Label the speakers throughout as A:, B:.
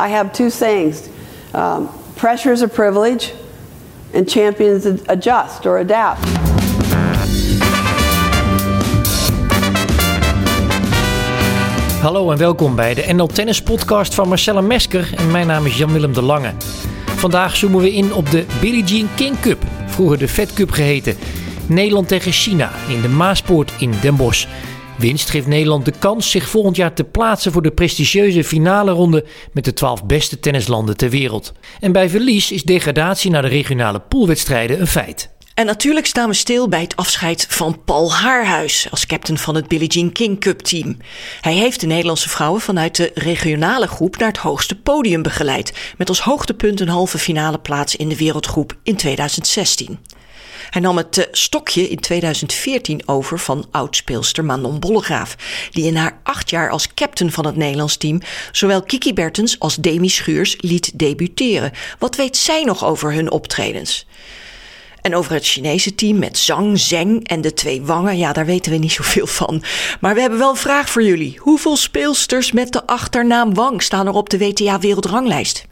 A: I have two sayings um, pressure is a privilege, and champions adjust or adapt.
B: Hallo en welkom bij de NL Tennis Podcast van Marcella Mesker en mijn naam is Jan-Willem de Lange. Vandaag zoomen we in op de Billie Jean King Cup, vroeger de Fed Cup geheten. Nederland tegen China in de Maaspoort in Den Bosch. Winst geeft Nederland de kans zich volgend jaar te plaatsen voor de prestigieuze finale ronde met de 12 beste tennislanden ter wereld. En bij verlies is degradatie naar de regionale poolwedstrijden een feit.
C: En natuurlijk staan we stil bij het afscheid van Paul Haarhuis als captain van het Billie Jean King Cup team. Hij heeft de Nederlandse vrouwen vanuit de regionale groep naar het hoogste podium begeleid, met als hoogtepunt een halve finale plaats in de wereldgroep in 2016. Hij nam het eh, stokje in 2014 over van oudspeelster Manon Bollegraaf, die in haar acht jaar als captain van het Nederlands team zowel Kiki Bertens als Demi Schuurs liet debuteren. Wat weet zij nog over hun optredens? En over het Chinese team met Zhang, Zheng en de twee wangen, ja, daar weten we niet zoveel van. Maar we hebben wel een vraag voor jullie. Hoeveel speelsters met de achternaam Wang staan er op de WTA wereldranglijst?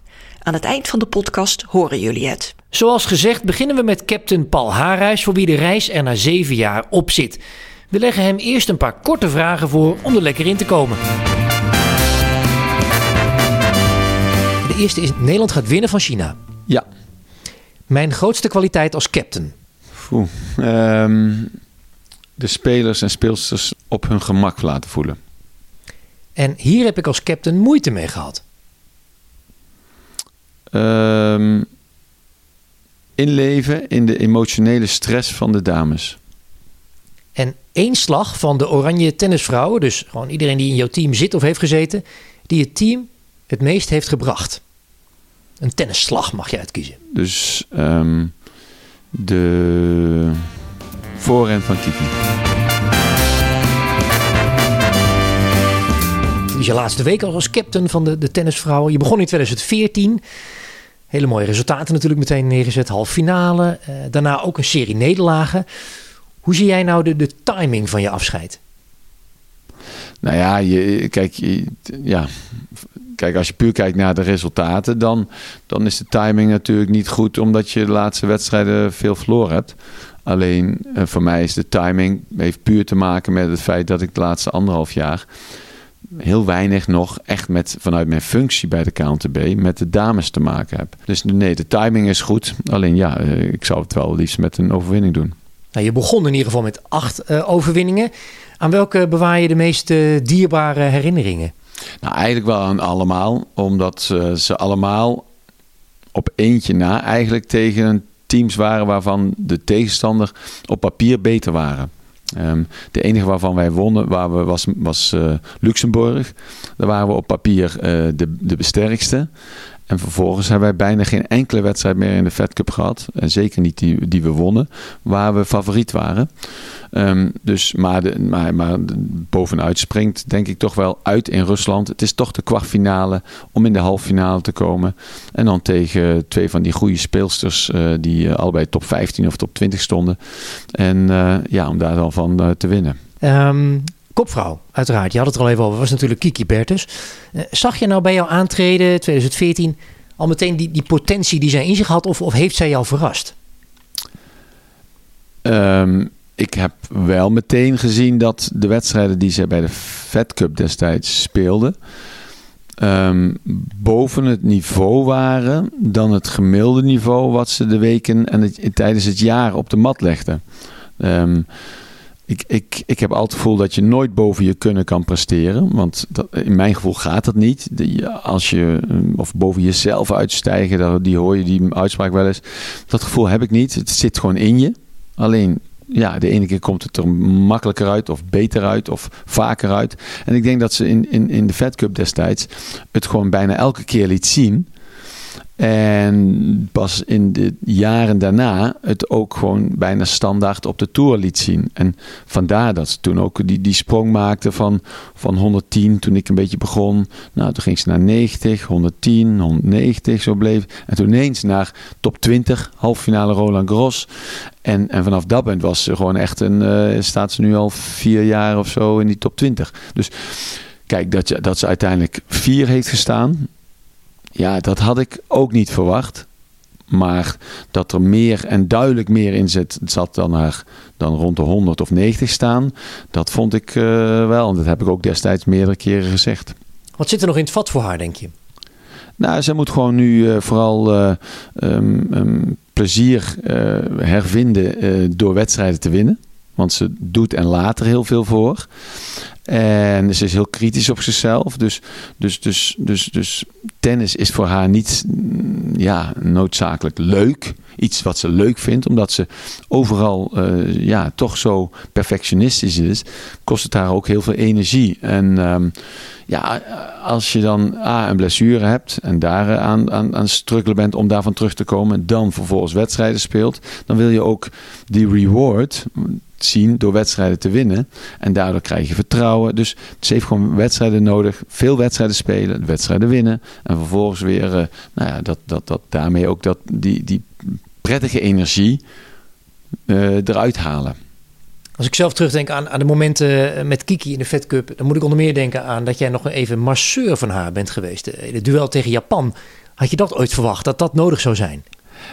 C: Aan het eind van de podcast horen jullie het.
B: Zoals gezegd beginnen we met captain Paul Haarhuis, voor wie de reis er na zeven jaar op zit. We leggen hem eerst een paar korte vragen voor om er lekker in te komen. De eerste is: Nederland gaat winnen van China.
D: Ja.
B: Mijn grootste kwaliteit als captain.
D: Oeh, ehm, de spelers en speelsters op hun gemak laten voelen.
B: En hier heb ik als captain moeite mee gehad.
D: Um, inleven in de emotionele stress van de dames.
B: En één slag van de oranje tennisvrouwen, dus gewoon iedereen die in jouw team zit of heeft gezeten, die het team het meest heeft gebracht. Een tennisslag mag je uitkiezen.
D: Dus um, de voorhand van Kiki.
B: Het is je laatste week als captain van de, de tennisvrouwen. Je begon in 2014. Hele mooie resultaten natuurlijk meteen neergezet. Half finale. Uh, daarna ook een serie nederlagen. Hoe zie jij nou de, de timing van je afscheid?
D: Nou ja, je, kijk, ja, kijk, als je puur kijkt naar de resultaten, dan, dan is de timing natuurlijk niet goed, omdat je de laatste wedstrijden veel verloren hebt. Alleen uh, voor mij is de timing heeft puur te maken met het feit dat ik de laatste anderhalf jaar heel weinig nog echt met, vanuit mijn functie bij de KNTB met de dames te maken heb. Dus nee, de timing is goed. Alleen ja, eh, ik zou het wel liefst met een overwinning doen.
B: Nou, je begon in ieder geval met acht uh, overwinningen. Aan welke bewaar je de meest dierbare herinneringen?
D: Nou, eigenlijk wel aan allemaal. Omdat uh, ze allemaal op eentje na eigenlijk tegen teams waren waarvan de tegenstander op papier beter waren. Um, de enige waarvan wij wonnen waar we, was, was uh, Luxemburg. Daar waren we op papier uh, de, de sterkste. En vervolgens hebben wij bijna geen enkele wedstrijd meer in de Fed Cup gehad. En zeker niet die, die we wonnen, waar we favoriet waren. Um, dus, maar, de, maar, maar bovenuit springt denk ik toch wel uit in Rusland. Het is toch de kwartfinale om in de halffinale te komen. En dan tegen twee van die goede speelsters uh, die uh, allebei top 15 of top 20 stonden. En uh, ja, om daar dan van te winnen.
B: Um, kopvrouw, uiteraard. Je had het er al even over. was natuurlijk Kiki Bertens. Uh, zag je nou bij jouw aantreden 2014 al meteen die, die potentie die zij in zich had? Of, of heeft zij jou verrast?
D: Um, ik heb wel meteen gezien dat de wedstrijden die zij bij de Fed Cup destijds speelde... Um, boven het niveau waren dan het gemiddelde niveau wat ze de weken en het, tijdens het jaar op de mat legden. Um, ik, ik, ik heb altijd het gevoel dat je nooit boven je kunnen kan presteren. Want dat, in mijn gevoel gaat dat niet. Als je, of boven jezelf uitstijgen, die hoor je die uitspraak wel eens. Dat gevoel heb ik niet. Het zit gewoon in je. Alleen, ja, de ene keer komt het er makkelijker uit, of beter uit, of vaker uit. En ik denk dat ze in, in, in de Fed Cup destijds het gewoon bijna elke keer liet zien. En pas in de jaren daarna het ook gewoon bijna standaard op de Tour liet zien. En vandaar dat ze toen ook die, die sprong maakte van, van 110 toen ik een beetje begon. Nou, toen ging ze naar 90, 110, 190, zo bleef. En toen ineens naar top 20, halffinale Roland Gros. En, en vanaf dat punt was ze gewoon echt een, uh, staat ze nu al vier jaar of zo in die top 20. Dus kijk, dat, je, dat ze uiteindelijk vier heeft gestaan ja, dat had ik ook niet verwacht. Maar dat er meer en duidelijk meer in zit, zat dan, er, dan rond de 100 of 90 staan. Dat vond ik uh, wel. En dat heb ik ook destijds meerdere keren gezegd.
B: Wat zit er nog in het vat voor haar, denk je?
D: Nou, ze moet gewoon nu uh, vooral uh, um, um, plezier hervinden door wedstrijden te winnen. Want ze doet en laat er heel veel voor. En ze is heel kritisch op zichzelf. Dus, dus, dus, dus, dus tennis is voor haar niet mm, ja, noodzakelijk leuk. Iets wat ze leuk vindt, omdat ze overal uh, ja, toch zo perfectionistisch is, kost het haar ook heel veel energie. En um, ja, als je dan A, een blessure hebt en daar eh, aan, aan, aan bent om daarvan terug te komen, en dan vervolgens wedstrijden speelt, dan wil je ook die reward zien door wedstrijden te winnen. En daardoor krijg je vertrouwen. Dus ze heeft gewoon wedstrijden nodig. Veel wedstrijden spelen, wedstrijden winnen. En vervolgens weer, uh, nou ja, dat, dat, dat daarmee ook dat, die, die prettige energie uh, eruit halen.
B: Als ik zelf terugdenk aan, aan de momenten eh, met Kiki in de Fed Cup, dan moet ik onder meer denken aan dat jij nog even masseur van haar bent geweest. In het duel tegen Japan. Had je dat ooit verwacht, dat dat nodig zou zijn?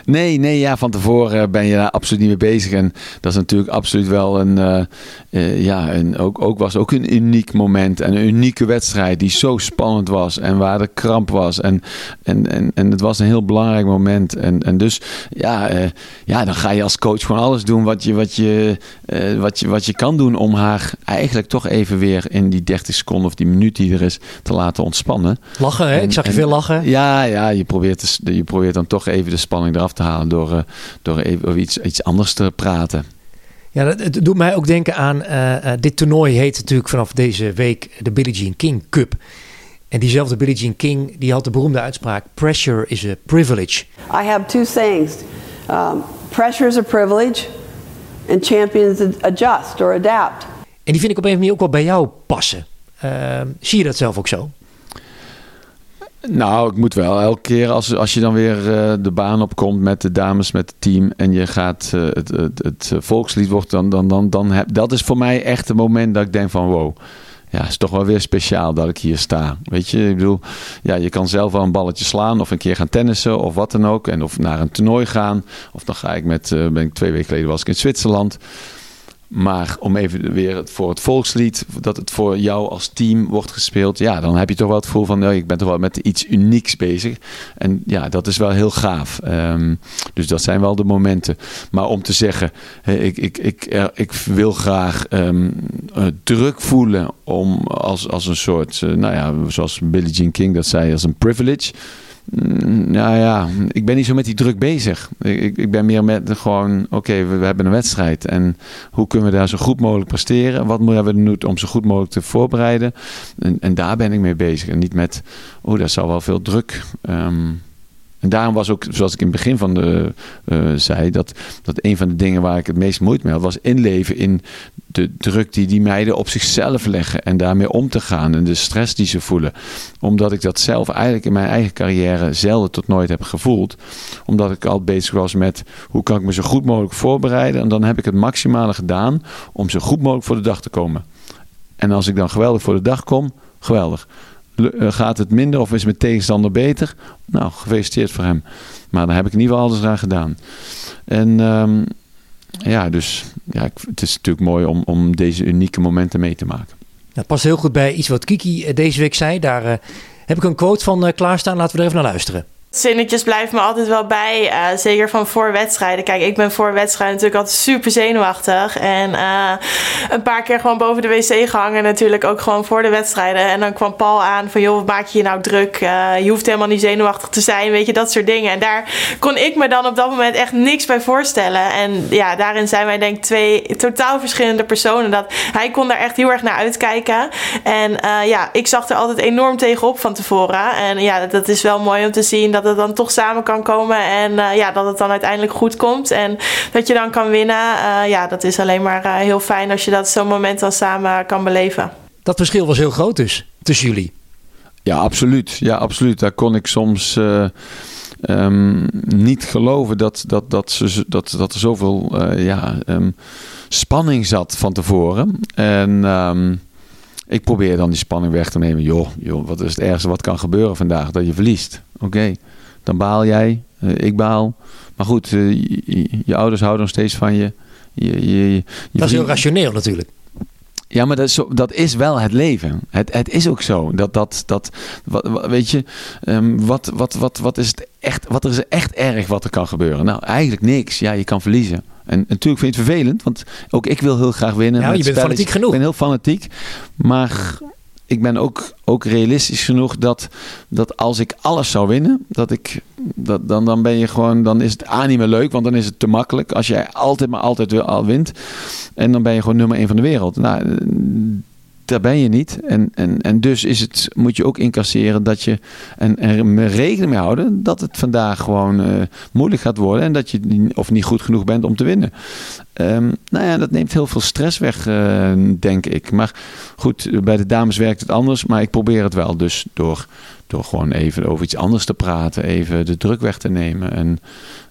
D: Nee, nee, ja, van tevoren ben je daar absoluut niet mee bezig. En dat is natuurlijk absoluut wel een, uh, uh, ja, een, ook, ook was ook een uniek moment. En een unieke wedstrijd die zo spannend was en waar de kramp was. En, en, en, en het was een heel belangrijk moment. En, en dus, ja, uh, ja, dan ga je als coach gewoon alles doen wat je, wat, je, wat, je, wat je kan doen om haar eigenlijk toch even weer in die 30 seconden of die minuut die er is te laten ontspannen.
B: Lachen, hè?
D: En,
B: ik zag je
D: en,
B: veel lachen.
D: Ja, ja je, probeert, je probeert dan toch even de spanning eraf te halen door, uh, door even over iets, iets anders te praten.
B: Ja, dat, het doet mij ook denken aan. Uh, uh, dit toernooi heet natuurlijk vanaf deze week de Billie Jean King Cup. En diezelfde Billie Jean King die had de beroemde uitspraak: Pressure is a privilege.
A: I have two sayings: um, pressure is a privilege, and champions adjust or adapt.
B: En die vind ik op een manier ook wel bij jou passen. Uh, zie je dat zelf ook zo?
D: Nou, ik moet wel. Elke keer als, als je dan weer uh, de baan opkomt met de dames, met het team en je gaat uh, het, het, het, volkslied wordt, dan, dan, dan, dan heb, dat is voor mij echt het moment dat ik denk van wow. Ja, is toch wel weer speciaal dat ik hier sta. Weet je, ik bedoel, ja, je kan zelf wel een balletje slaan of een keer gaan tennissen of wat dan ook. En of naar een toernooi gaan. Of dan ga ik met, ben ik twee weken geleden was ik in Zwitserland. Maar om even weer voor het volkslied, dat het voor jou als team wordt gespeeld, ja, dan heb je toch wel het gevoel van, nou, ik ben toch wel met iets unieks bezig. En ja, dat is wel heel gaaf. Um, dus dat zijn wel de momenten. Maar om te zeggen, ik, ik, ik, ik wil graag um, uh, druk voelen om als, als een soort, uh, nou ja, zoals Billie Jean King dat zei, als een privilege. Nou ja, ik ben niet zo met die druk bezig. Ik, ik ben meer met gewoon, oké, we, hebben een wedstrijd. En hoe kunnen we daar zo goed mogelijk presteren? Wat moeten we doen om zo goed mogelijk te voorbereiden? En, en daar ben ik mee bezig. En niet met, oh, dat zou wel veel druk. Um, en daarom was ook, zoals ik in het begin van de uh, zei, dat, dat een van de dingen waar ik het meest moeite mee had, was inleven in de druk die die meiden op zichzelf leggen en daarmee om te gaan en de stress die ze voelen. Omdat ik dat zelf eigenlijk in mijn eigen carrière zelden tot nooit heb gevoeld. Omdat ik al bezig was met hoe kan ik me zo goed mogelijk voorbereiden. En dan heb ik het maximale gedaan om zo goed mogelijk voor de dag te komen. En als ik dan geweldig voor de dag kom, geweldig. Gaat het minder of is mijn tegenstander beter? Nou, gefeliciteerd voor hem. Maar dan heb ik in ieder geval alles aan gedaan. En um, ja, dus ja, het is natuurlijk mooi om, om deze unieke momenten mee te maken.
B: Dat past heel goed bij iets wat Kiki deze week zei. Daar uh, heb ik een quote van uh, klaarstaan. Laten we er even naar luisteren.
E: Zinnetjes blijven me altijd wel bij, uh, zeker van voor wedstrijden. Kijk, ik ben voor wedstrijden natuurlijk altijd super zenuwachtig. En uh, een paar keer gewoon boven de wc gehangen natuurlijk, ook gewoon voor de wedstrijden. En dan kwam Paul aan van, joh, wat maak je je nou druk? Uh, je hoeft helemaal niet zenuwachtig te zijn, weet je, dat soort dingen. En daar kon ik me dan op dat moment echt niks bij voorstellen. En ja, daarin zijn wij denk ik twee totaal verschillende personen. Dat hij kon daar echt heel erg naar uitkijken. En ja, ik zag er altijd enorm tegenop van tevoren. En ja, dat is wel mooi om te zien dat het dan toch samen kan komen en uh, ja, dat het dan uiteindelijk goed komt en dat je dan kan winnen. Uh, ja, dat is alleen maar uh, heel fijn als je dat zo'n moment dan samen kan beleven.
B: Dat verschil was heel groot dus tussen jullie.
D: Ja, absoluut. Ja, absoluut. Daar kon ik soms um, niet geloven dat, dat, dat, ze, dat, dat er zoveel ja, um, spanning zat van tevoren. En um, ik probeer dan die spanning weg te nemen. Joh, joh wat is het ergste wat kan gebeuren vandaag? Dat je verliest. Oké, dan baal jij, eh, ik baal. Maar goed, eh, je, je, ouders houden nog steeds van je. je, je, je
B: dat is heel rationeel natuurlijk.
D: Ja, maar dat is, dat is wel het leven. Het, het is ook zo. Dat, dat, dat, wat, weet je, um, wat, wat, wat, wat, is het echt, wat is echt erg wat er kan gebeuren? Nou, eigenlijk niks. Ja, je kan verliezen. En natuurlijk vind je het vervelend, want ook ik wil heel graag winnen.
B: Ja, je bent fanatiek genoeg.
D: Ik ben heel fanatiek. Maar ik ben ook, ook realistisch genoeg dat, dat als ik alles zou winnen, dat ik, dat, dan, dan ben je gewoon, dan is het A niet meer leuk, want dan is het te makkelijk. Als jij altijd maar altijd al wint. En dan ben je gewoon nummer één van de wereld. Nou, daar ben je niet. En, en, en dus is het, moet je ook incasseren dat je en er rekening mee houden dat het vandaag gewoon uh, moeilijk gaat worden en dat je of niet goed genoeg bent om te winnen. Um, nou ja, dat neemt heel veel stress weg, uh, denk ik. Maar goed, bij de dames werkt het anders, maar ik probeer het wel. Dus door, door gewoon even over iets anders te praten, even de druk weg te nemen. En,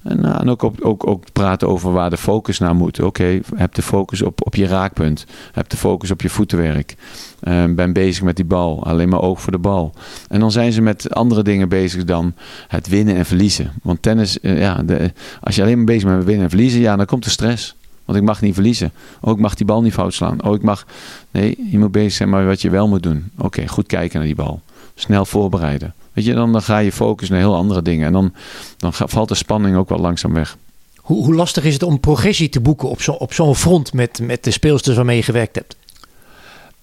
D: en, nou, ook, op, ook, ook praten over waar de focus naar moet. Oké, heb de focus op, op je raakpunt. Heb de focus op je voetenwerk. Uh, ben bezig met die bal. Alleen maar oog voor de bal. En dan zijn ze met andere dingen bezig dan het winnen en verliezen. Want tennis, uh, ja, de, als je alleen maar bezig bent met winnen en verliezen, ja, dan komt er stress. Want ik mag niet verliezen. Oh, ik mag die bal niet fout slaan. Oh, ik mag. Nee, je moet bezig zijn met wat je wel moet doen. Oké, goed kijken naar die bal. Snel voorbereiden. Weet je, dan, dan ga je focus naar heel andere dingen. En dan, dan valt de spanning ook wel langzaam weg.
B: Hoe, hoe lastig is het om progressie te boeken op zo'n op zo'n front met, met de speelsters waarmee je gewerkt hebt?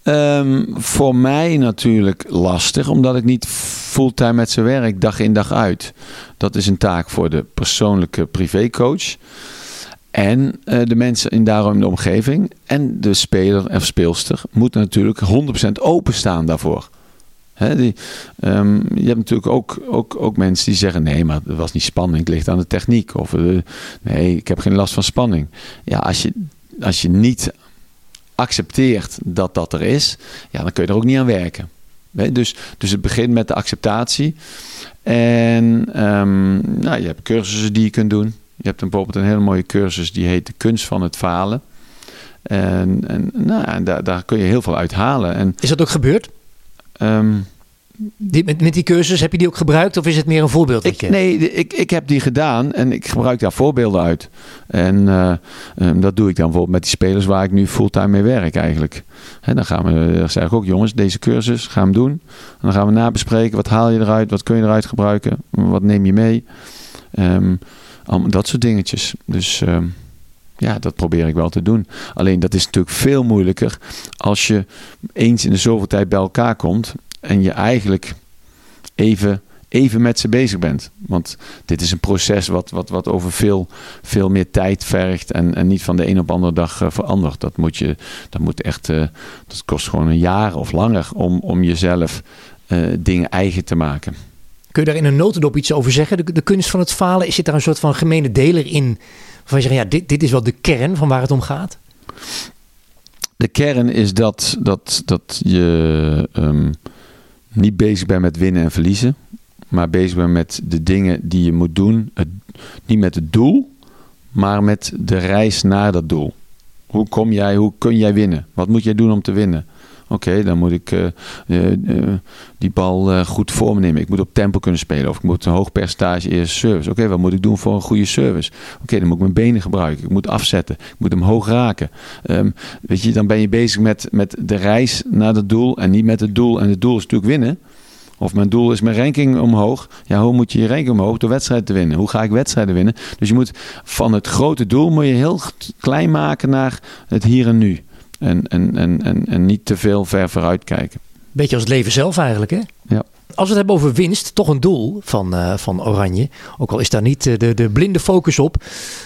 D: Um, voor mij natuurlijk lastig, omdat ik niet fulltime met ze werk, dag in dag uit. Dat is een taak voor de persoonlijke privécoach. En uh, de mensen in daarom de omgeving en de speler of speelster moeten natuurlijk 100% openstaan daarvoor. Die, um, je hebt natuurlijk ook, ook, ook mensen die zeggen: nee, maar het was niet spanning, het ligt aan de techniek. Of uh, nee, ik heb geen last van spanning. Ja, als je, als je niet accepteert dat dat er is, ja, dan kun je er ook niet aan werken. Dus, dus het begint met de acceptatie. En um, nou, je hebt cursussen die je kunt doen. Je hebt bijvoorbeeld een hele mooie cursus die heet De Kunst van het Falen. En, en, nou, en daar, daar kun je heel veel uit halen. En,
B: is dat ook gebeurd? Um, die, met, met die cursus, heb je die ook gebruikt of is het meer een voorbeeld?
D: Ik, nee, ik, ik heb die gedaan en ik gebruik daar voorbeelden uit. En uh, um, dat doe ik dan bijvoorbeeld met die spelers waar ik nu fulltime mee werk eigenlijk. En dan gaan we, dan zeg ik ook jongens, deze cursus, ga hem doen. En dan gaan we nabespreken, wat haal je eruit, wat kun je eruit gebruiken, wat neem je mee. Um, dat soort dingetjes. Dus uh, ja, dat probeer ik wel te doen. Alleen dat is natuurlijk veel moeilijker als je eens in de zoveel tijd bij elkaar komt en je eigenlijk even, even met ze bezig bent. Want dit is een proces wat, wat, wat over veel, veel meer tijd vergt en, en niet van de een op de andere dag uh, verandert. Dat moet je, dat moet echt, uh, dat kost gewoon een jaar of langer om, om jezelf uh, dingen eigen te maken.
B: Kun je daar in een notendop iets over zeggen? De, kunst van het falen, zit daar een soort van gemene deler in? Van je zegt, ja, dit, dit is wel de kern van waar het om gaat?
D: De kern is dat, dat, dat je um, niet bezig bent met winnen en verliezen. Maar bezig bent met de dingen die je moet doen. Het, niet met het doel, maar met de reis naar dat doel. Hoe kom jij, hoe kun jij winnen? Wat moet jij doen om te winnen? Oké, dan moet ik uh, uh, uh, die bal goed voor me nemen. Ik moet op tempo kunnen spelen. Of ik moet een hoog percentage eerste service. Oké, wat moet ik doen voor een goede service? Oké, dan moet ik mijn benen gebruiken. Ik moet afzetten. Ik moet hem hoog raken. Um, weet je, dan ben je bezig met, met de reis naar het doel. En niet met het doel. En het doel is natuurlijk winnen. Of mijn doel is mijn ranking omhoog. Ja, hoe moet je je ranking omhoog? Door wedstrijden te winnen. Hoe ga ik wedstrijden winnen? Dus je moet van het grote doel moet je heel klein maken naar het hier en nu. En, en, en, en, en niet te veel ver vooruit kijken.
B: Beetje als het leven zelf eigenlijk, hè?
D: Ja.
B: Als we het hebben over winst, toch een doel van, uh, van Oranje. Ook al is daar niet de, de blinde focus op.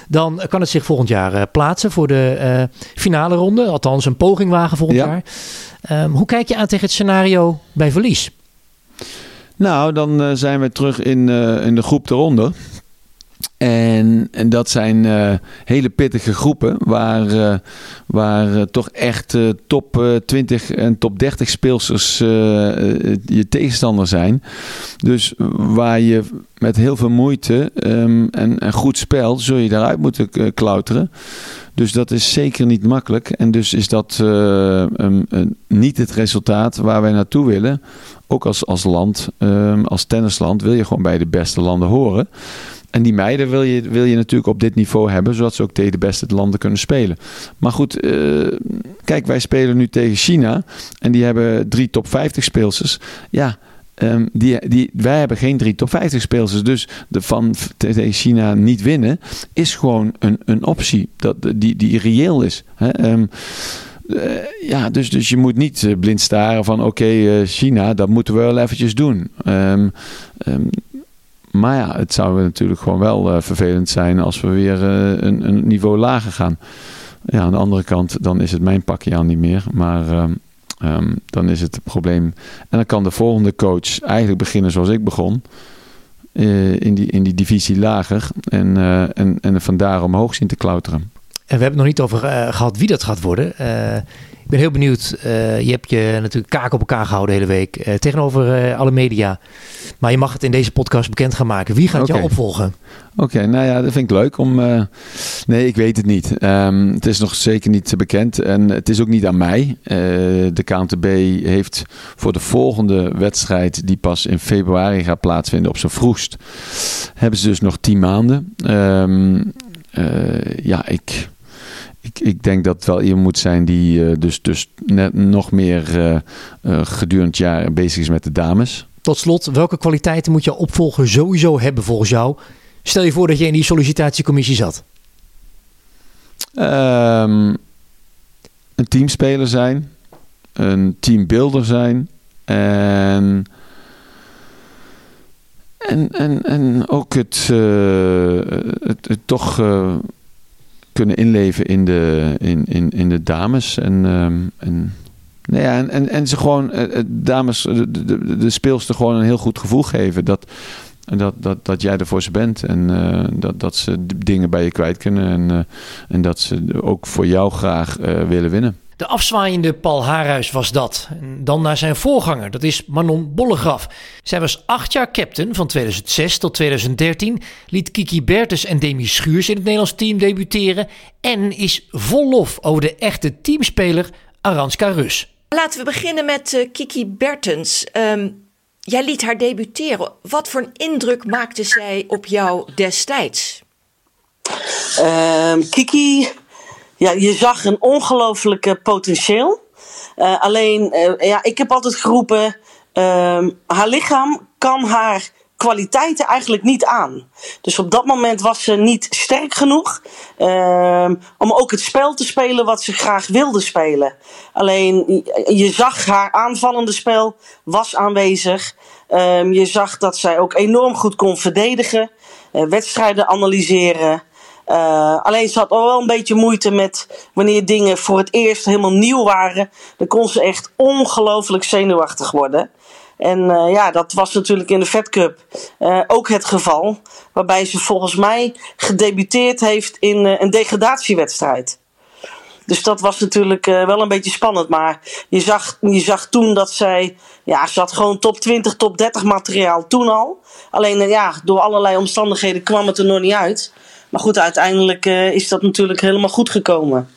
B: Dan kan het zich volgend jaar uh, plaatsen voor de finale ronde. Althans, een poging wagen volgend ja. jaar. Um, hoe kijk je aan tegen het scenario bij verlies?
D: Nou, dan zijn we terug in, in de groep eronder. En, en dat zijn uh, hele pittige groepen waar, uh, waar uh, toch echt top 20 en top 30 speelsters je tegenstander zijn. Dus waar je met heel veel moeite ehm, en, en goed spel zul je daaruit moeten klauteren. Dus dat is zeker niet makkelijk. En dus is dat eh, eh, niet het resultaat waar wij naartoe willen. Ook als, als land, ehm, als tennisland, wil je gewoon bij de beste landen horen. En die meiden wil je, wil je natuurlijk op dit niveau hebben, zodat ze ook tegen de beste landen kunnen spelen. Maar goed, eh, kijk, wij spelen nu tegen China. En die hebben drie top 50 speelsters. Ja, ehm, die, die, wij hebben geen drie top 50 speelsters. Dus de van tegen China niet winnen is gewoon een, een optie dat, die, die reëel is. Hè? Ehm, eh, ja, dus, dus je moet niet eh, blind staren van oké, China, dat moeten we wel eventjes doen. Ehm, maar ja, het zou natuurlijk gewoon wel eh, vervelend zijn als we weer eh, een, een niveau lager gaan. Ja, aan de andere kant, dan is het mijn pakje aan niet meer. Maar ehm, ehm, dan is het het probleem. En dan kan de volgende coach eigenlijk beginnen zoals ik begon. eh, in, die, in die divisie lager. En, eh, en, en vandaar omhoog zien te klauteren.
B: En we hebben het nog niet over eh, gehad wie dat gaat worden. Ik ben heel benieuwd. Eh, je hebt je natuurlijk kaak op elkaar gehouden de hele week. eh, tegenover eh, alle media. Maar je mag het in deze podcast bekend gaan maken. Wie gaat jou opvolgen?
D: Oké, nou ja, dat vind ik leuk om. nee, ik weet het niet. Ehm, het is nog zeker niet bekend en het is ook niet aan mij. De KNTB heeft voor de volgende wedstrijd, die pas in februari gaat plaatsvinden op zijn vroegst, hebben ze dus nog tien maanden. Ehm, eh, ja, ik, ik, ik denk dat het wel iemand moet zijn die eh, dus, dus net nog meer gedurende het jaar bezig is met de dames.
B: Tot slot, welke kwaliteiten moet jouw opvolger sowieso hebben volgens jou? Stel je voor dat je in die sollicitatiecommissie zat.
D: Ehm, een teamspeler zijn, een teambuilder zijn en, en, en, en ook het, het, het toch kunnen inleven in de, in, in, in de dames en, ehm, en nou ja, en, en, en ze gewoon, eh, eh, dames, de, de, de gewoon een heel goed gevoel geven. Dat, dat, dat, dat jij er voor ze bent. En eh, dat, dat ze dingen bij je kwijt kunnen. En, en dat ze ook voor jou graag willen winnen.
B: De afzwaaiende Paul Haarhuis was dat. En dan naar zijn voorganger, dat is Manon Bollegraf. Zij was acht jaar captain van 2006 tot 2013, liet Kiki Bertens en Demi Schuurs in het Nederlands team debuteren en is vol lof over de echte teamspeler Aranska Rus.
C: Laten we beginnen met eh, Kiki Bertens. Ehm, jij liet haar debuteren. Wat voor een indruk maakte zij op jou destijds?
F: Ehm, Kiki, ja, je zag een ongelooflijke potentieel. Eh, alleen, eh, ja, ik heb altijd geroepen, ehm, haar lichaam kan haar kwaliteiten eigenlijk niet aan. Dus op dat moment was ze niet sterk genoeg ehm, om ook het spel te spelen wat ze graag wilde spelen. Alleen, je- je zag haar aanvallende spel was aanwezig. Ehm, je zag dat zij ook enorm goed kon verdedigen, eh, wedstrijden analyseren. Uh, alleen ze had al wel een beetje moeite met wanneer dingen voor het eerst helemaal nieuw waren. Dan kon ze echt ongelooflijk zenuwachtig worden. En uh, ja, dat was natuurlijk in de Fed Cup uh, ook het geval. Waarbij ze volgens mij gedebuteerd heeft in een degradatiewedstrijd. Dus dat was natuurlijk wel een beetje spannend. Maar je zag, je zag toen dat zij. Ja, ze had gewoon top 20, top 30 materiaal toen al. Alleen ja, door allerlei omstandigheden kwam het er nog niet uit. Maar goed, uiteindelijk uh, is dat natuurlijk helemaal goed gekomen.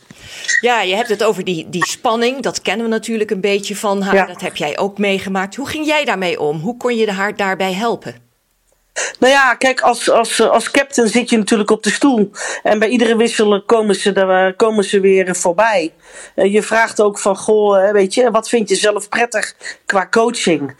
C: Ja, je hebt het over die, die spanning. Dat kennen we natuurlijk een beetje van haar. Ja. Dat heb jij ook meegemaakt. Hoe ging jij daarmee om? Hoe kon je haar daarbij helpen?
F: Nou ja, kijk, als, als, als captain zit je natuurlijk op de stoel. En bij iedere wissel komen ze, er, komen ze weer voorbij. Je vraagt ook van, goh, weet je, wat vind je zelf prettig qua coaching?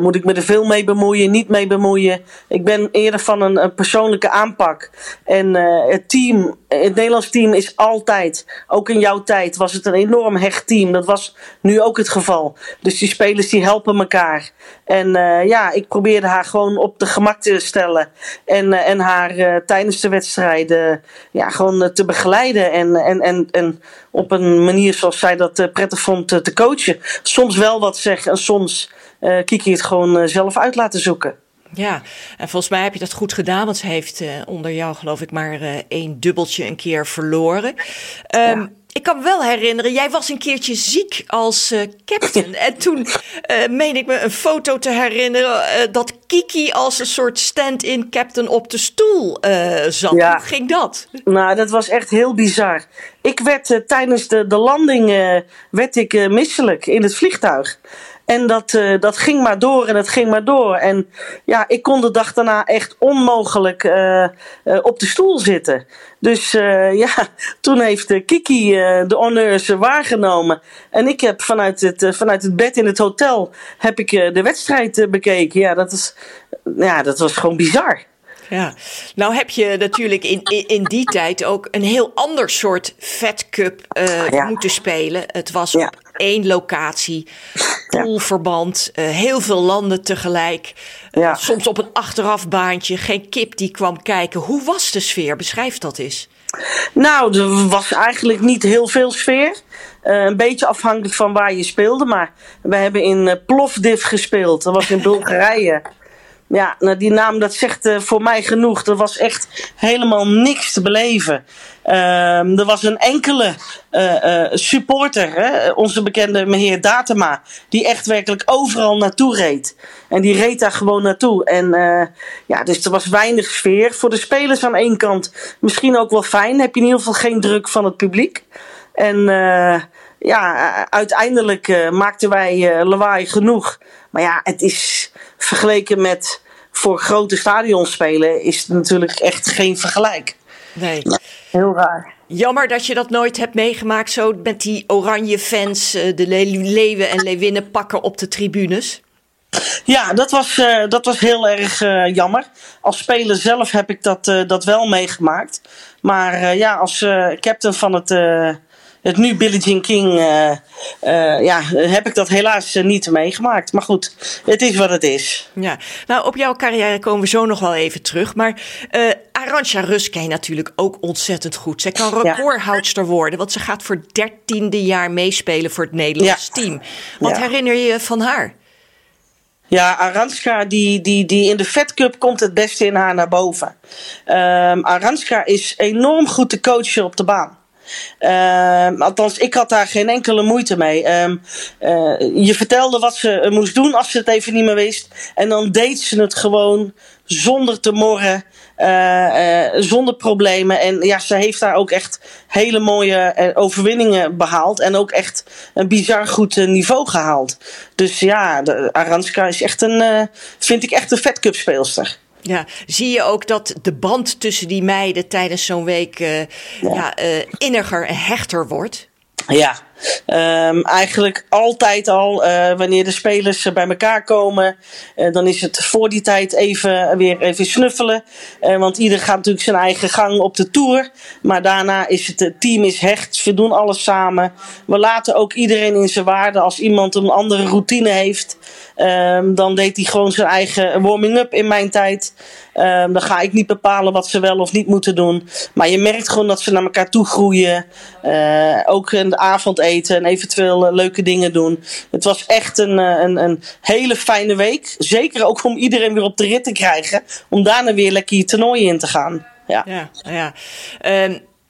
F: Moet ik me er veel mee bemoeien, niet mee bemoeien? Ik ben eerder van een, persoonlijke aanpak. En het team, het Nederlands team is altijd, ook in jouw tijd, was het een enorm hecht team. Dat was nu ook het geval. Dus die spelers die helpen elkaar. En ja, ik probeerde haar gewoon op de gemak te stellen. En, uh, en haar uh, tijdens de wedstrijden ja, gewoon te begeleiden. En, en, en, en op een manier zoals zij dat prettig vond te coachen. Soms wel wat zeggen en soms Kiki het gewoon zelf uit laten zoeken.
C: Ja, en volgens mij heb je dat goed gedaan, want ze heeft onder jou geloof ik maar één dubbeltje een keer verloren. Um, ja. Ik kan me wel herinneren, jij was een keertje ziek als uh, captain. En toen uh, meen ik me een foto te herinneren uh, dat Kiki als een soort stand-in captain op de stoel zat. Ja. Hoe ging dat?
F: Nou, dat was echt heel bizar. Ik werd tijdens de, de landing werd ik misselijk in het vliegtuig. En dat, uh, dat ging maar door en het ging maar door. En ja, ik kon de dag daarna echt onmogelijk uh, uh, op de stoel zitten. Dus ja, toen heeft Kiki de honneurs waargenomen. En ik heb vanuit het, vanuit het bed in het hotel heb ik, de wedstrijd bekeken. Ja dat, is, ja, dat was gewoon bizar.
C: Ja, nou heb je natuurlijk in, in, die tijd ook een heel ander soort Fed Cup uh, moeten spelen. Het was ja. op één locatie, poolverband, uh, heel veel landen tegelijk. Uh, soms op een achterafbaantje, geen kip die kwam kijken. Hoe was de sfeer? Beschrijf dat eens.
F: Nou, er was eigenlijk niet heel veel sfeer. een beetje afhankelijk van waar je speelde. Maar we hebben in Plovdiv gespeeld. Dat was in Bulgarije. Ja, nou die naam dat zegt uh, voor mij genoeg. Er was echt helemaal niks te beleven. Uh, er was een enkele uh, uh, supporter, hè, onze bekende meneer Datema, die echt werkelijk overal naartoe reed. En die reed daar gewoon naartoe. En ja, dus er was weinig sfeer. Voor de spelers aan één kant misschien ook wel fijn. Heb je in ieder geval geen druk van het publiek. En ja, uiteindelijk maakten wij lawaai genoeg. Maar ja, het is vergeleken met voor grote stadions spelen, is het natuurlijk echt geen vergelijk.
C: Nee.
F: heel raar.
C: Jammer dat je dat nooit hebt meegemaakt, zo met die oranje fans, eh, de leeuwen en leeuwinnen pakken op de tribunes.
F: Ja, dat was, uh, dat was heel erg uh, jammer. Als speler zelf heb ik dat, uh, dat wel meegemaakt. Maar ja, als captain van het het nu Billie Jean King, uh, uh, ja, heb ik dat helaas uh, niet meegemaakt. Maar goed, het is wat het is.
C: Ja, nou op jouw carrière komen we zo nog wel even terug. Maar Arantxa Rus ken je natuurlijk ook ontzettend goed. Zij kan recordhoudster worden, want ze gaat voor dertiende jaar meespelen voor het Nederlands ja. team. Wat herinner je je van haar?
F: Ja, Aranska, die, die, die in de Fed Cup komt het beste in haar naar boven. Um, Aranska is enorm goed te coachen op de baan. Uh, althans, ik had daar geen enkele moeite mee. Uh, uh, je vertelde wat ze moest doen als ze het even niet meer wist. En dan deed ze het gewoon zonder te morren, uh, zonder problemen. En ja, ze heeft daar ook echt hele mooie overwinningen behaald. En ook echt een bizar goed niveau gehaald. Dus ja, de Aranska is echt een, vind ik echt een Fed Cup speelster.
C: Ja, zie je ook dat de band tussen die meiden tijdens zo'n week uh, ja. ja uh, inniger en hechter wordt?
F: Ja, um, eigenlijk altijd al uh, wanneer de spelers bij elkaar komen, uh, dan is het voor die tijd even weer even snuffelen. Uh, want ieder gaat natuurlijk zijn eigen gang op de tour. Maar daarna is het, het team is hecht, we doen alles samen. We laten ook iedereen in zijn waarde. Als iemand een andere routine heeft, um, dan deed hij gewoon zijn eigen warming-up in mijn tijd. Um, dan ga ik niet bepalen wat ze wel of niet moeten doen. Maar je merkt gewoon dat ze naar elkaar toe groeien. Uh, ook avond eten en eventueel uh, leuke dingen doen. Het was echt een, uh, een, een hele fijne week. Zeker ook om iedereen weer op de rit te krijgen. Om daarna weer lekker je toernooi in te gaan. Ja,
C: ja. ja.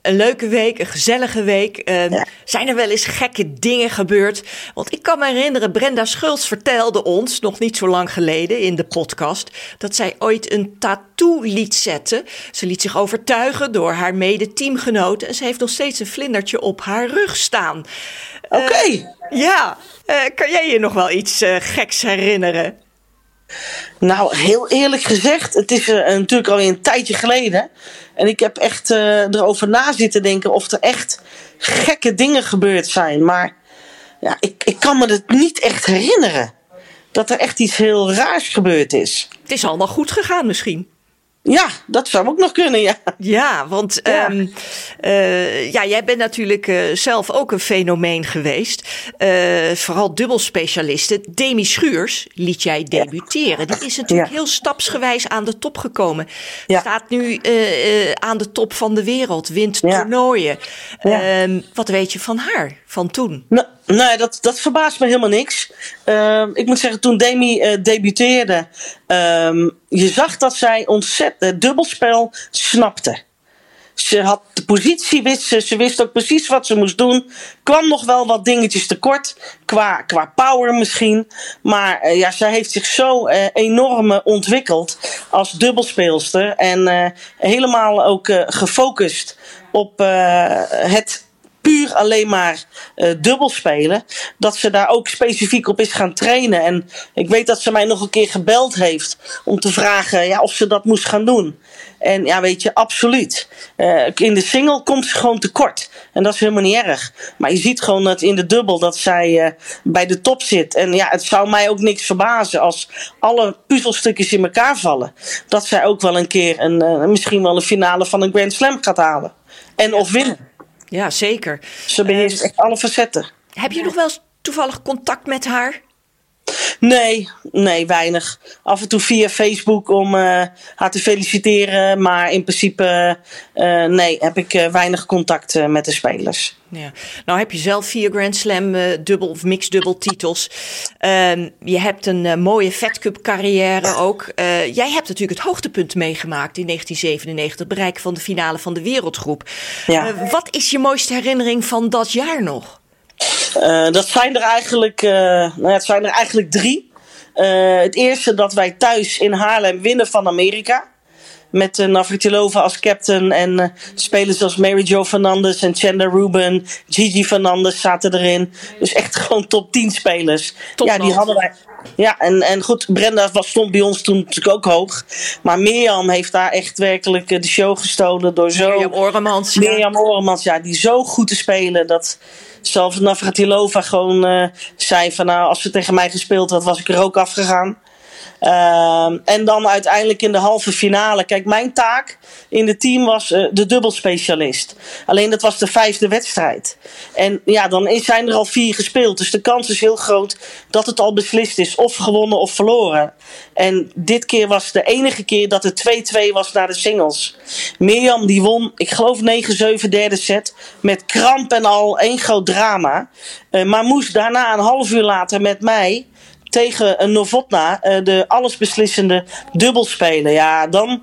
C: Een leuke week, een gezellige week. Uh, Zijn er wel eens gekke dingen gebeurd? Want ik kan me herinneren, Brenda Schultz vertelde ons, nog niet zo lang geleden in de podcast, dat zij ooit een tattoo liet zetten. Ze liet zich overtuigen door haar mede-teamgenoten en ze heeft nog steeds een vlindertje op haar rug staan.
F: Oké. Okay. Uh,
C: ja, uh, kan jij je nog wel iets eh, geks herinneren?
F: Nou, heel eerlijk gezegd, het is uh, natuurlijk al een tijdje geleden. En ik heb echt uh, erover na zitten denken of er echt gekke dingen gebeurd zijn. Maar ja, ik, ik kan me het niet echt herinneren. Dat er echt iets heel raars gebeurd is.
C: Het is allemaal goed gegaan misschien.
F: Ja, dat zou ook nog kunnen, ja.
C: Ja, want ja, um, uh, ja jij bent natuurlijk uh, zelf ook een fenomeen geweest. Uh, vooral dubbelspecialisten. Demi Schuurs liet jij debuteren. Die is natuurlijk ja. heel stapsgewijs aan de top gekomen. Staat nu aan de top van de wereld, wint toernooien. Um, wat weet je van haar, van toen?
F: Nou, Nee, dat, dat verbaast me helemaal niks. Uh, ik moet zeggen, toen Demi debuteerde, um, je zag dat zij ontzettend dubbelspel snapte. Ze had de positie, wist ze, ze wist ook precies wat ze moest doen. Kwam nog wel wat dingetjes tekort, qua, qua power misschien. Maar uh, ja, zij heeft zich zo uh, enorm ontwikkeld als dubbelspeelster. En helemaal ook gefocust op het puur alleen maar uh, dubbel spelen. Dat ze daar ook specifiek op is gaan trainen. En ik weet dat ze mij nog een keer gebeld heeft om te vragen ja, of ze dat moest gaan doen. En ja, weet je, absoluut. Uh, in de single komt ze gewoon tekort. En dat is helemaal niet erg. Maar je ziet gewoon dat in de dubbel dat zij uh, bij de top zit. En ja, het zou mij ook niks verbazen als alle puzzelstukjes in elkaar vallen. Dat zij ook wel een keer een, misschien wel een finale van een Grand Slam gaat halen. En of winnen.
C: Ja, zeker.
F: Ze beheerst echt alle facetten.
C: Heb je nog wel toevallig contact met haar?
F: Nee, nee, weinig. Af en toe via Facebook om uh, haar te feliciteren. Maar in principe, uh, nee, heb ik uh, weinig contact met de spelers.
C: Ja. Nou heb je zelf vier Grand Slam dubbel of mixed dubbel titels. Ehm, je hebt een mooie Fed Cup carrière ook. jij hebt natuurlijk het hoogtepunt meegemaakt in 1997. Het bereiken van de finale van de wereldgroep. Ja. wat is je mooiste herinnering van dat jaar nog?
F: Uh, dat zijn er eigenlijk, uh, nou ja, het zijn er eigenlijk drie. Uh, het eerste dat wij thuis in Haarlem winnen van Amerika. Met uh, Navratilova als captain en spelers als Mary Jo Fernandez en Chandler Ruben, Gigi Fernandez zaten erin. Dus echt gewoon top 10 spelers.
C: Top
F: ja, die hadden wij. Ja, en, en goed, Brenda was, stond bij ons toen natuurlijk ook hoog. Maar Mirjam heeft daar echt werkelijk de show gestolen door zo.
C: Mirjam Oremans.
F: Mirjam ja. Oremans, ja, die zo goed te spelen. Dat, zelfs Navratilova gewoon uh, zei van nou, als ze tegen mij gespeeld had, was ik er ook afgegaan. Uh, en dan uiteindelijk in de halve finale. Kijk, mijn taak in het team was uh, de dubbelspecialist. Alleen dat was de vijfde wedstrijd. En ja, dan zijn er al vier gespeeld. Dus de kans is heel groot dat het al beslist is. Of gewonnen of verloren. En dit keer was de enige keer dat het 2-2 was naar de singles. Mirjam die won, ik geloof 9-7 derde set. Met kramp en al één groot drama. Uh, maar moest daarna een half uur later met mij tegen een Novotna uh, de allesbeslissende dubbel spelen. Ja, dan,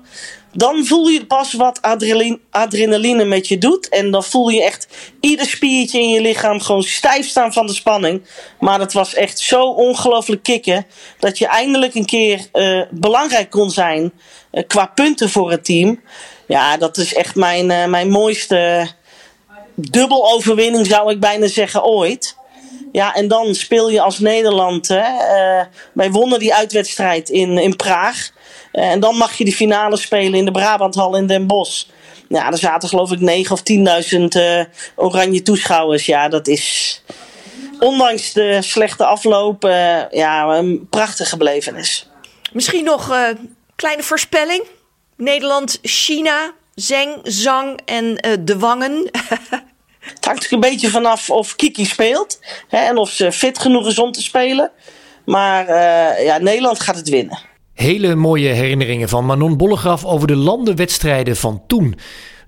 F: dan voel je pas wat adrenaline, adrenaline met je doet. En dan voel je echt ieder spiertje in je lichaam gewoon stijf staan van de spanning. Maar dat was echt zo ongelooflijk kicken. Dat je eindelijk een keer uh, belangrijk kon zijn uh, qua punten voor het team. Ja, dat is echt mijn, uh, mijn mooiste dubbeloverwinning zou ik bijna zeggen ooit. Ja, en dan speel je als Nederland. Hè, uh, wij wonnen die uitwedstrijd in, in Praag. Uh, en dan mag je die finale spelen in de Brabanthal in Den Bosch. Ja, er zaten geloof ik 9 of 10.000 uh, oranje toeschouwers. Ja, dat is ondanks de slechte afloop ja, een prachtige belevenis.
C: Misschien nog een kleine voorspelling. Nederland, China, Zeng, Zang en de Wangen.
F: Het hangt er een beetje vanaf of Kiki speelt. Hè, en of ze fit genoeg is om te spelen. Maar uh, ja, Nederland gaat het winnen.
B: Hele mooie herinneringen van Manon Bollegraf over de landenwedstrijden van toen.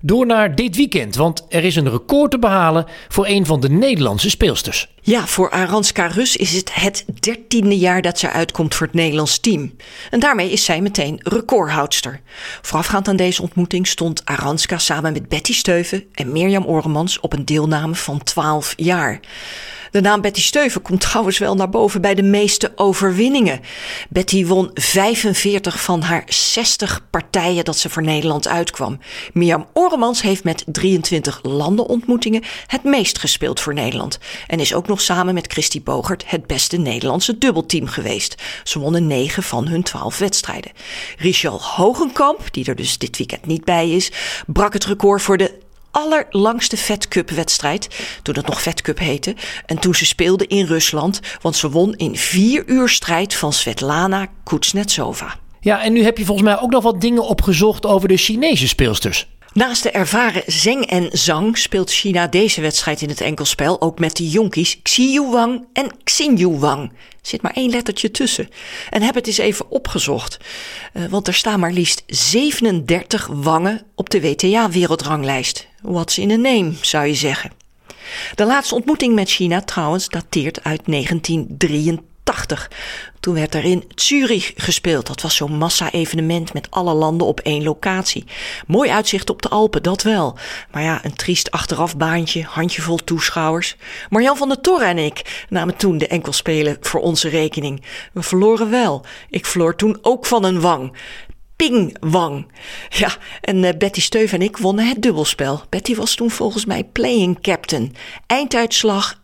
B: Door naar dit weekend, want er is een record te behalen voor een van de Nederlandse speelsters.
C: Ja, voor Aranska Rus is het het dertiende jaar dat ze uitkomt voor het Nederlands team. En daarmee is zij meteen recordhoudster. Voorafgaand aan deze ontmoeting stond Aranska samen met Betty Steuven en Mirjam Oremans op een deelname van 12 jaar. De naam Betty Steuven komt trouwens wel naar boven bij de meeste overwinningen. Betty won 45 van haar 60 partijen dat ze voor Nederland uitkwam. Mirjam Oremans heeft met 23 landenontmoetingen het meest gespeeld voor Nederland. En is ook nog samen met Christy Bogert het beste Nederlandse dubbelteam geweest. Ze wonnen 9 van hun 12 wedstrijden. Richel Hogenkamp, die er dus dit weekend niet bij is, brak het record voor de allerlangste Fed Cup wedstrijd. Toen het nog Fed Cup heette. En toen ze speelde in Rusland. Want ze won in vier uur strijd van Svetlana Kuznetsova.
B: Ja, en nu heb je volgens mij ook nog wat dingen opgezocht over de Chinese speelsters.
C: Naast de ervaren Zeng en Zhang speelt China deze wedstrijd in het enkelspel ook met de jonkies Xiyu Wang en Xinyu Wang. Zit maar één lettertje tussen. En heb het eens even opgezocht. Uh, want er staan maar liefst 37 wangen op de WTA-wereldranglijst. What's in a name, zou je zeggen. De laatste ontmoeting met China trouwens dateert uit 1983. 1980. Toen werd er in Zurich gespeeld. Dat was zo'n massa-evenement met alle landen op één locatie. Mooi uitzicht op de Alpen, dat wel. Maar ja, een triest achterafbaantje, handjevol toeschouwers. Marjan van der Torre en ik namen toen de enkelspelen voor onze rekening. We verloren wel. Ik verloor toen ook van een wang. Pingwang. Ja, en uh, Betty Steuf en ik wonnen het dubbelspel. Betty was toen volgens mij playing captain. Einduitslag 1-2.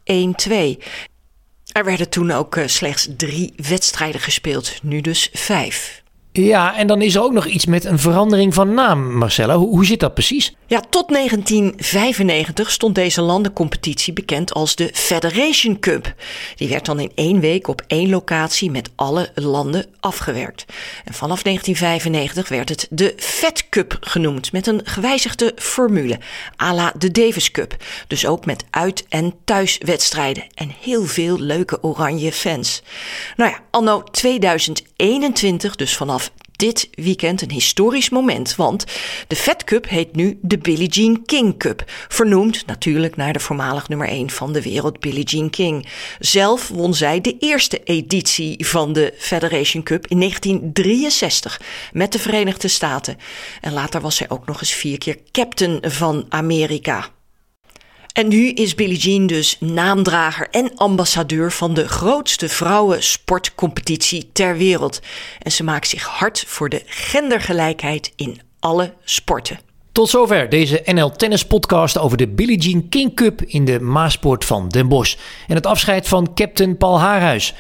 C: Er werden toen ook uh, slechts drie wedstrijden gespeeld, nu dus vijf.
B: Ja, en dan is er ook nog iets met een verandering van naam, Marcella. Hoe, hoe zit dat precies?
C: Ja, tot 1995 stond deze landencompetitie bekend als de Federation Cup. Die werd dan in één week op één locatie met alle landen afgewerkt. En vanaf 1995 werd het de Fed Cup genoemd, met een gewijzigde formule, à la de Davis Cup. Dus ook met uit- en thuiswedstrijden en heel veel leuke oranje fans. Nou ja, anno 2021, dus vanaf dit weekend een historisch moment, want de Fed Cup heet nu de Billie Jean King Cup. Vernoemd natuurlijk naar de voormalig nummer 1 van de wereld, Billie Jean King. Zelf won zij de eerste editie van de Federation Cup in 1963 met de Verenigde Staten. En later was zij ook nog eens vier keer captain van Amerika. En nu is Billie Jean dus naamdrager en ambassadeur van de grootste vrouwensportcompetitie ter wereld. En ze maakt zich hard voor de gendergelijkheid in alle sporten.
B: Tot zover deze NL Tennis podcast over de Billie Jean King Cup in de Maasport van Den Bosch. En het afscheid van captain Paul Haarhuis.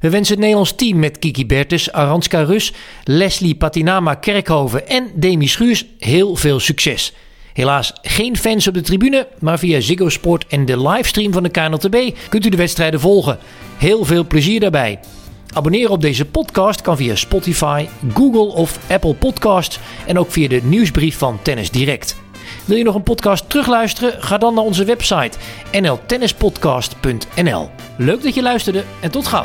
B: We wensen het Nederlands team met Kiki Bertus, Aranska Rus, Leslie Patinama Kerkhoven en Demi Schuurs heel veel succes. Helaas geen fans op de tribune, maar via Ziggo Sport en de livestream van de KNLTB kunt u de wedstrijden volgen. Heel veel plezier daarbij. Abonneren op deze podcast kan via Spotify, Google of Apple Podcasts en ook via de nieuwsbrief van Tennis Direct. Wil je nog een podcast terugluisteren? Ga dan naar onze website nltennispodcast.nl. Leuk dat je luisterde en tot gauw.